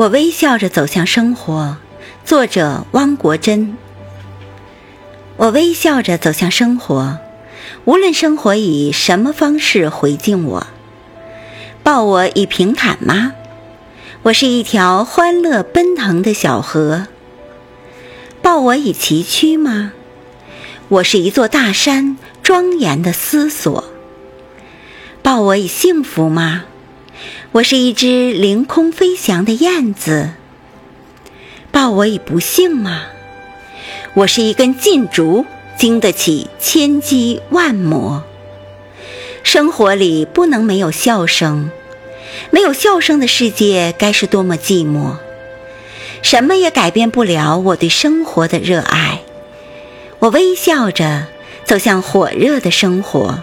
我微笑着走向生活。作者：汪国真。我微笑着走向生活，无论生活以什么方式回敬我。抱我以平坦吗？我是一条欢乐奔腾的小河。抱我以崎岖吗？我是一座大山，庄严的思索。抱我以幸福吗？我是一只凌空飞翔的燕子。抱我以不幸吗？我是一根劲竹，经得起千击万磨。生活里不能没有笑声，没有笑声的世界该是多么寂寞。什么也改变不了我对生活的热爱。我微笑着走向火热的生活。